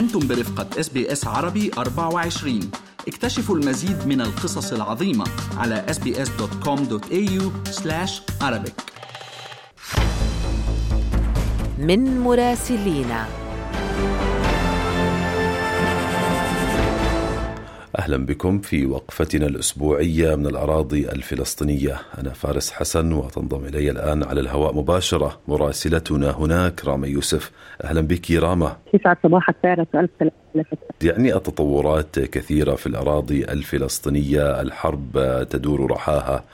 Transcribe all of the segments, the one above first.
أنتم برفقة SBS عربي 24 اكتشفوا المزيد من القصص العظيمة على sbs.com.au arabic. من مراسلينا. أهلا بكم في وقفتنا الأسبوعية من الأراضي الفلسطينية، أنا فارس حسن وتنضم إلي الآن على الهواء مباشرة مراسلتنا هناك راما يوسف، أهلا بك راما. يسعد صباحك فارس يعني التطورات كثيرة في الأراضي الفلسطينية، الحرب تدور رحاها.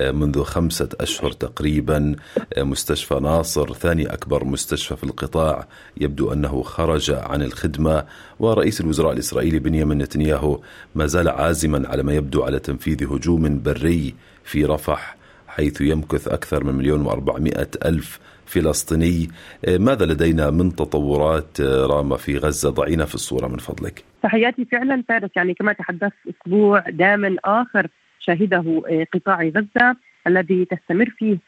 منذ خمسة أشهر تقريبا مستشفى ناصر ثاني أكبر مستشفى في القطاع. يبدو أنه خرج عن الخدمة ورئيس الوزراء الإسرائيلي بنيامين نتنياهو ما زال عازما على ما يبدو على تنفيذ هجوم بري في رفح حيث يمكث أكثر من مليون وأربعمائة ألف فلسطيني. ماذا لدينا من تطورات راما في غزة؟ ضعينا في الصورة من فضلك. تحياتي فعلا فارس يعني كما تحدثت أسبوع دام آخر شهده قطاع غزة الذي تستمر فيه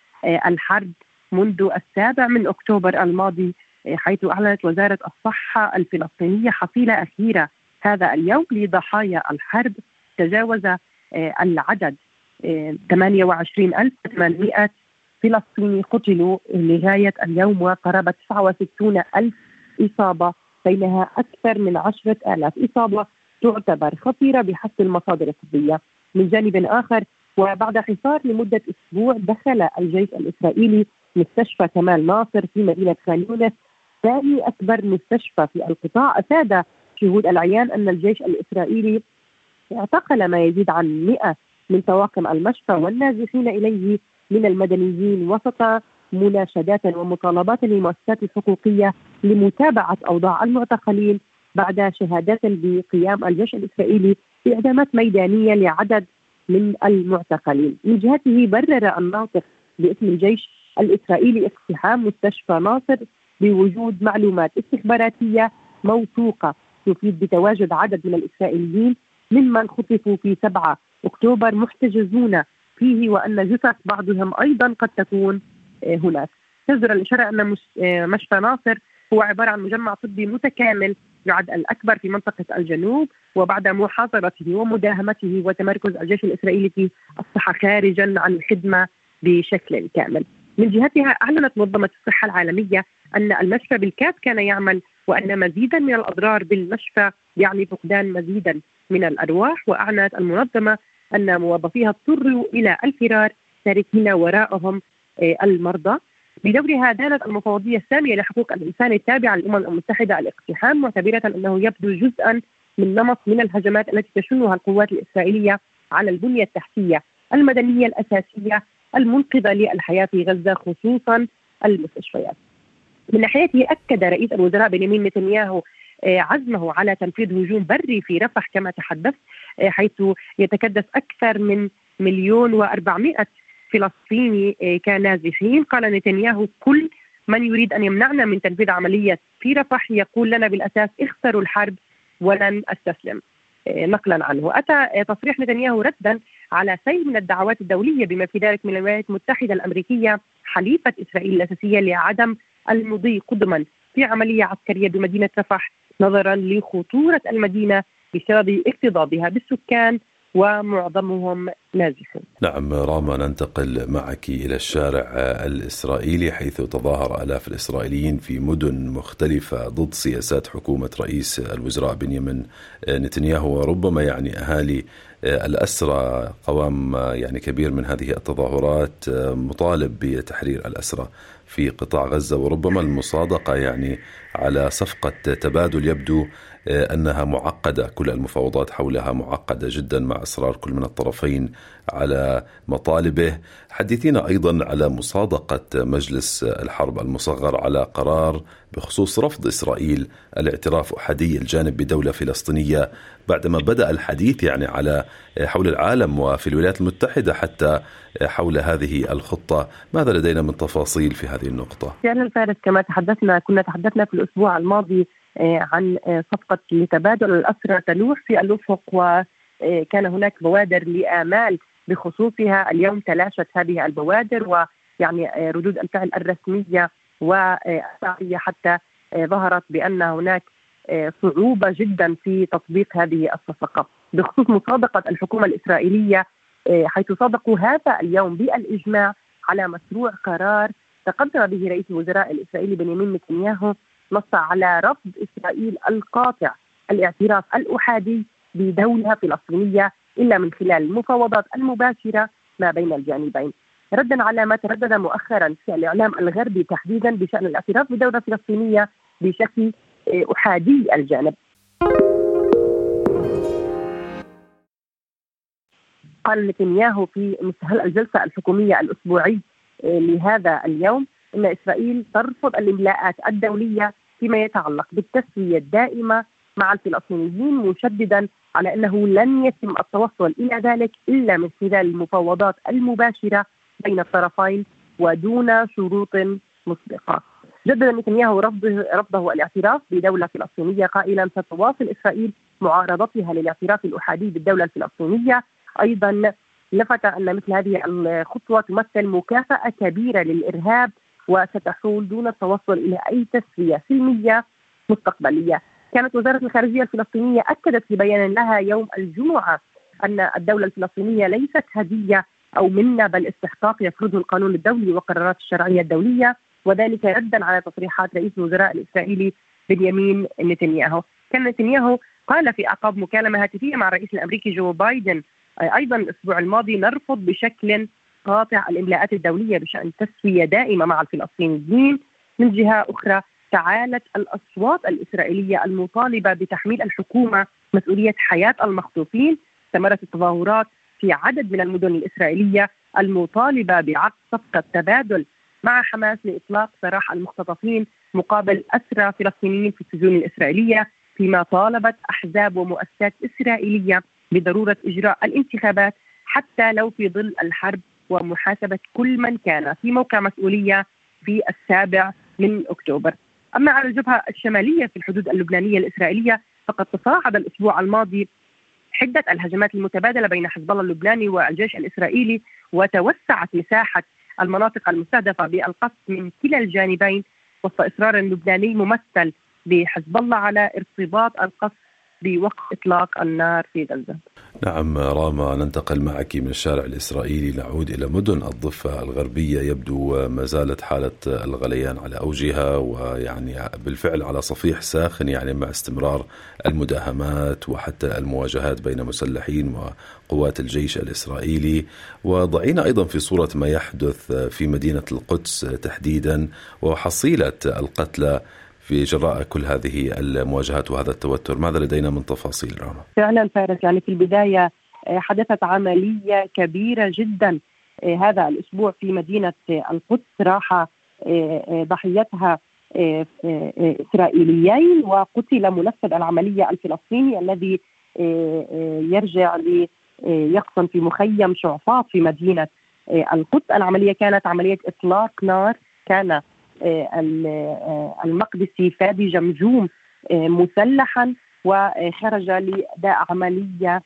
الحرب منذ السابع من أكتوبر الماضي حيث أعلنت وزارة الصحة الفلسطينية حصيلة أخيرة هذا اليوم لضحايا الحرب. تجاوز العدد 28800 فلسطيني قتلوا لغايه اليوم وقرابة 69 ألف إصابة بينها أكثر من 10000 إصابة تعتبر خطيرة بحسب المصادر الطبية. من جانب آخر وبعد حصار لمدة أسبوع دخل الجيش الإسرائيلي مستشفى كمال ناصر في مدينة خان يونس ثاني أكبر مستشفى في القطاع. افاد شهود العيان أن الجيش الإسرائيلي اعتقل ما يزيد عن 100 من طواقم المشفى والنازحين إليه من المدنيين وسط مناشدات ومطالبات للمؤسسات الحقوقيه لمتابعة أوضاع المعتقلين بعد شهادات بقيام الجيش الإسرائيلي بإعدامات ميدانية لعدد من المعتقلين، من جهته برر الناطق باسم الجيش الإسرائيلي اقتحام مستشفى ناصر بوجود معلومات استخباراتية موثوقة تفيد بتواجد عدد من الإسرائيليين ممن خطفوا في 7 أكتوبر محتجزون فيه وأن جثث بعضهم أيضا قد تكون هناك. تجدر الإشارة أن مشفى ناصر هو عبارة عن مجمع طبي متكامل يعد الأكبر في منطقة الجنوب وبعد محاصرته ومداهمته وتمركز الجيش الإسرائيلي في الصحة خارجا عن الخدمة بشكل كامل. من جهتها أعلنت منظمة الصحة العالمية أن المشفى بالكاد كان يعمل وأن مزيدا من الأضرار بالمشفى يعني فقدان مزيدا من الأرواح وأعلنت المنظمة أن موظفيها اضطروا إلى الفرار تاركين وراءهم المرضى بدورها دانت المفوضية السامية لحقوق الإنسان التابعة للأمم المتحدة الاقتحام معتبرة أنه يبدو جزءا من نمط من الهجمات التي تشنها القوات الإسرائيلية على البنية التحتية المدنية الأساسية المنقذة للحياة في غزة خصوصا المستشفيات. من ناحيته أكد رئيس الوزراء بنيامين نتنياهو عزمه على تنفيذ هجوم بري في رفح كما تحدث حيث يتكدس أكثر من مليون وأربعمائة فلسطيني كنازحين. قال نتنياهو كل من يريد أن يمنعنا من تنفيذ عملية في رفح يقول لنا بالأساس اخسروا الحرب ولن أستسلم. نقلا عنه. أتى تصريح نتنياهو ردا على سيل من الدعوات الدولية بما في ذلك من الولايات المتحدة الأمريكية حليفة إسرائيل الأساسية لعدم المضي قدما في عملية عسكرية بمدينة رفح نظرا لخطورة المدينة بسبب اكتظاظها بالسكان ومعظمهم نازحون. نعم راما ننتقل معك إلى الشارع الإسرائيلي حيث تظاهر آلاف الإسرائيليين في مدن مختلفة ضد سياسات حكومة رئيس الوزراء بنيامين نتنياهو. وربما يعني أهالي الأسرى قوام يعني كبير من هذه التظاهرات مطالب بتحرير الأسرى. في قطاع غزة. وربما المصادقة يعني على صفقة تبادل يبدو أنها معقدة، كل المفاوضات حولها معقدة جدا مع إصرار كل من الطرفين على مطالبه. حدثينا أيضا على مصادقة مجلس الحرب المصغر على قرار بخصوص رفض إسرائيل الاعتراف احادي الجانب بدولة فلسطينية بعدما بدأ الحديث يعني على حول العالم وفي الولايات المتحدة حتى حول هذه الخطة، ماذا لدينا من تفاصيل في هذه النقطة؟ فعلا فارس كما تحدثنا كنا تحدثنا في الأسبوع الماضي عن صفقة لتبادل الأسرى تلوح في الأفق وكان هناك بوادر لآمال بخصوصها اليوم تلاشت هذه البوادر ويعني ردود الفعل الرسمية والشعبية حتى ظهرت بأن هناك صعوبة جدا في تطبيق هذه الصفقة بخصوص مصادقه الحكومة الإسرائيلية حيث صادقوا هذا اليوم بالإجماع على مشروع قرار تقدم به رئيس الوزراء الإسرائيلي بنيامين نتنياهو نص على رفض إسرائيل القاطع الاعتراف الأحادي بدولة فلسطينية إلا من خلال المفاوضات المباشرة ما بين الجانبين. ردا على ما تردد مؤخرا في الإعلام الغربي تحديدا بشأن الاعتراف بدولة فلسطينية بشكل أحادي الجانب. قال نتنياهو في مستهل الجلسة الحكومية الأسبوعي آه، لهذا اليوم إن إسرائيل ترفض الإملاءات الدولية فيما يتعلق بالتسوية الدائمة مع الفلسطينيين مشددا على أنه لن يتم التوصل إلى ذلك إلا من خلال المفاوضات المباشرة بين الطرفين ودون شروط مسبقة. جدد نتنياهو رفضه, رفضه الاعتراف بدولة فلسطينية قائلا ستواصل إسرائيل معارضتها للاعتراف الأحادي بالدولة الفلسطينية أيضا لفت أن مثل هذه الخطوة تمثل مكافأة كبيرة للإرهاب وستحول دون التوصل إلى أي تسوية سلمية مستقبلية. كانت وزارة الخارجية الفلسطينية أكدت في بيان لها يوم الجمعة أن الدولة الفلسطينية ليست هدية أو منا بل استحقاق يفرضه القانون الدولي وقرارات الشرعية الدولية وذلك ردا على تصريحات رئيس الوزراء الإسرائيلي بنيامين نتنياهو. كان نتنياهو قال في أعقاب مكالمة هاتفية مع الرئيس الأمريكي جو بايدن أيضا الأسبوع الماضي نرفض بشكل قاطع الإملاءات الدولية بشأن تسوية دائمة مع الفلسطينيين. من جهة أخرى تعالت الأصوات الإسرائيلية المطالبة بتحميل الحكومة مسؤولية حياة المخطوفين استمرت التظاهرات في عدد من المدن الإسرائيلية المطالبة بعقد صفقة تبادل مع حماس لإطلاق سراح المختطفين مقابل أسرى فلسطينيين في السجون الإسرائيلية فيما طالبت أحزاب ومؤسسات إسرائيلية بضرورة إجراء الانتخابات حتى لو في ظل الحرب ومحاسبة كل من كان في موقع مسؤولية في السابع من أكتوبر. أما على الجبهة الشمالية في الحدود اللبنانية الإسرائيلية فقد تصاعد الأسبوع الماضي حدة الهجمات المتبادلة بين حزب الله اللبناني والجيش الإسرائيلي وتوسعت مساحة المناطق المستهدفة بالقصف من كلا الجانبين وسط إصرار لبناني ممثل بحزب الله على ارتباط القصف بوقف إطلاق النار في غزة. نعم راما ننتقل معك من الشارع الإسرائيلي نعود إلى مدن الضفة الغربية يبدو ما زالت حالة الغليان على اوجها ويعني بالفعل على صفيح ساخن يعني مع استمرار المداهمات وحتى المواجهات بين مسلحين وقوات الجيش الإسرائيلي وضعينا أيضا في صورة ما يحدث في مدينة القدس تحديدا وحصيلة القتلى في جراء كل هذه المواجهات وهذا التوتر؟ ماذا لدينا من تفاصيل راما؟ فعلا فارس يعني في البداية آه، حدثت عملية كبيرة جدا آه، هذا الأسبوع في مدينة القدس راح آه، ضحيتها إسرائيليين وقتل منفذ العملية الفلسطيني الذي يرجع ليقصن في مخيم شعفاط في مدينة القدس. العملية كانت عملية إطلاق نار كان المقدسي فادي جمجوم آه، مسلحا وخرج لإداء عملية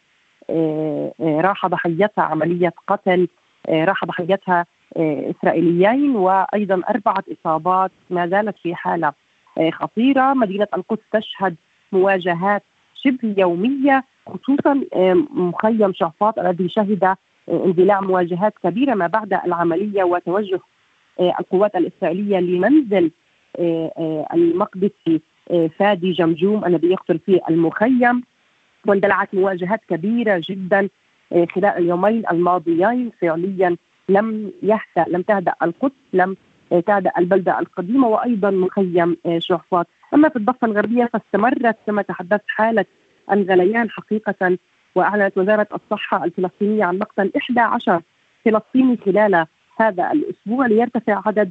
راح ضحيتها عملية قتل راح ضحيتها إسرائيليين وأيضا أربعة إصابات ما زالت في حالة خطيرة. مدينة القدس تشهد مواجهات شبه يومية خصوصا مخيم شعفاط الذي شهد اندلاع مواجهات كبيرة ما بعد العملية وتوجه آه، القوات الإسرائيلية لمنزل آه، آه، المقدسي فادي جمجوم الذي يقتل في المخيم. واندلعت مواجهات كبيرة جدا خلال اليومين الماضيين. فعليا لم يهدأ لم تهدأ القدس لم تهدأ البلدة القديمة وأيضا مخيم شعفات أما في الضفة الغربية فاستمرت كما تحدثت حالة الغليان حقيقة وأعلنت وزارة الصحة الفلسطينية عن مقتل 11 فلسطيني خلال هذا الأسبوع ليرتفع عدد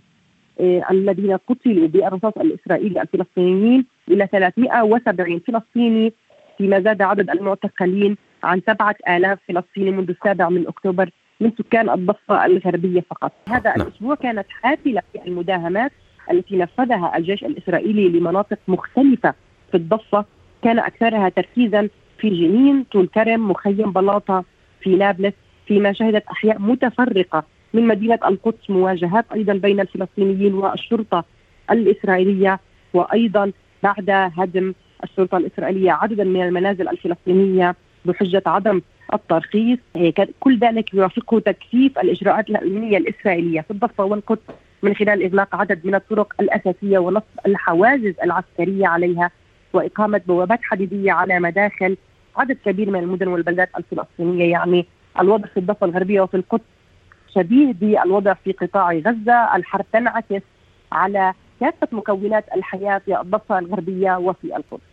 آه، الذين قتلوا بالرصاص الإسرائيلي الفلسطينيين إلى 370 فلسطيني فيما زاد عدد المعتقلين عن 7000 فلسطيني منذ السابع من أكتوبر من سكان الضفة الغربية فقط. هذا نعم. الأسبوع كانت حافلة في المداهمات التي نفذها الجيش الإسرائيلي لمناطق مختلفة في الضفة كان أكثرها تركيزا في جنين، طول كرم، مخيم بلاطة، في نابلس، فيما شهدت أحياء متفرقة من مدينة القدس مواجهات أيضا بين الفلسطينيين والشرطة الإسرائيلية وأيضا بعد هدم الشرطة الإسرائيلية عددا من المنازل الفلسطينية بحجة عدم الترخيص. إيه، كل ذلك يوافقه تكثيف الإجراءات الأمنية الإسرائيلية في الضفة والقدس من خلال إغلاق عدد من الطرق الأساسية ونصب الحواجز العسكرية عليها وإقامة بوابات حديدية على مداخل عدد كبير من المدن والبلدات الفلسطينية. يعني الوضع في الضفة الغربية وفي القدس شبيه بالوضع في قطاع غزة، الحرب تنعكس على كافة مكونات الحياة في الضفة الغربية وفي القدس.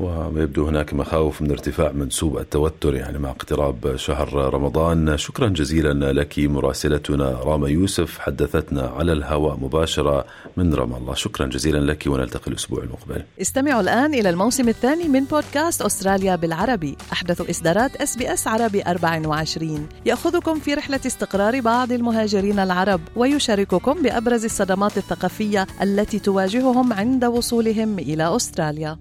ويبدو هناك مخاوف من ارتفاع منسوب التوتر يعني مع اقتراب شهر رمضان. شكرا جزيلا لك مراسلتنا راما يوسف حدثتنا على الهواء مباشرة من رام الله. شكرا جزيلا لك ونلتقي الأسبوع المقبل. استمعوا الآن إلى الموسم الثاني من بودكاست أستراليا بالعربي. أحدث إصدارات SBS عربي 24 يأخذكم في رحلة استقرار بعض المهاجرين العرب ويشارككم بأبرز الصدمات الثقافية التي تواجههم عند وصولهم إلى أستراليا.